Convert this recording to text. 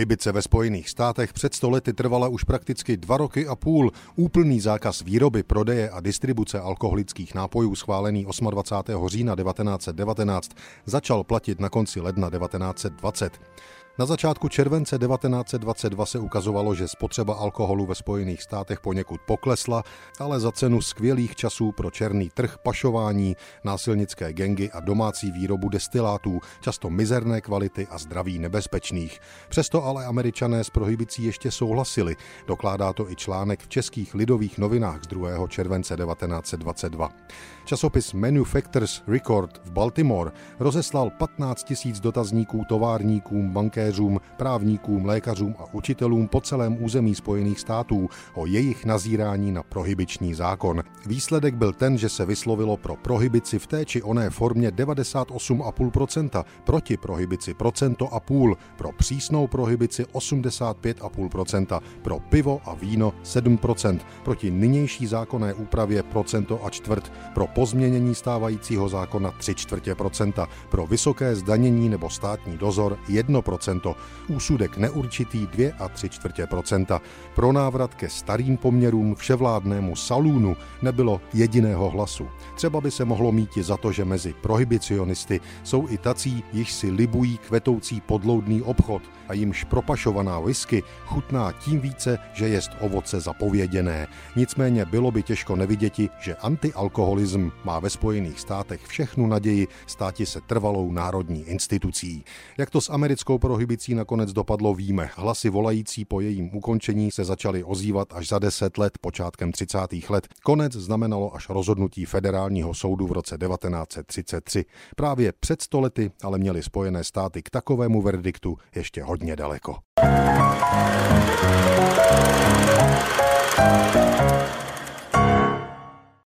Prohybice ve Spojených státech před stolety trvala už prakticky dva roky a půl. Úplný zákaz výroby, prodeje a distribuce alkoholických nápojů schválený 28. října 1919 začal platit na konci ledna 1920. Na začátku července 1922 se ukazovalo, že spotřeba alkoholu ve Spojených státech poněkud poklesla, ale za cenu skvělých časů pro černý trh, pašování, násilnické gengy a domácí výrobu destilátů, často mizerné kvality a zdraví nebezpečných. Přesto ale američané s prohybicí ještě souhlasili. Dokládá to i článek v českých lidových novinách z 2. července 1922. Časopis Manufacturers Record v Baltimore rozeslal 15 000 dotazníků továrníkům, bankéřům, právníkům, lékařům a učitelům po celém území Spojených států o jejich nazírání na prohybiční zákon. Výsledek byl ten, že se vyslovilo pro prohybici v té či oné formě 98,5%, proti prohybici procento a půl, pro přísnou prohybici 85,5%, pro pivo a víno 7%, proti nynější zákonné úpravě procento a čtvrt, pro pozměnění stávajícího zákona 3 čtvrtě procenta, pro vysoké zdanění nebo státní dozor 1 procento, úsudek neurčitý 2 a 3 čtvrtě procenta. Pro návrat ke starým poměrům vševládnému salúnu nebylo jediného hlasu. Třeba by se mohlo mít za to, že mezi prohibicionisty jsou i tací, již si libují kvetoucí podloudný obchod a jimž propašovaná whisky chutná tím více, že jest ovoce zapověděné. Nicméně bylo by těžko neviděti, že antialkoholism má ve Spojených státech všechnu naději státi se trvalou národní institucí. Jak to s americkou prohybicí nakonec dopadlo, víme. Hlasy volající po jejím ukončení se začaly ozývat až za deset let, počátkem 30. let. Konec znamenalo až rozhodnutí federálního soudu v roce 1933. Právě před stolety ale měly Spojené státy k takovému verdiktu ještě hodně daleko. thank you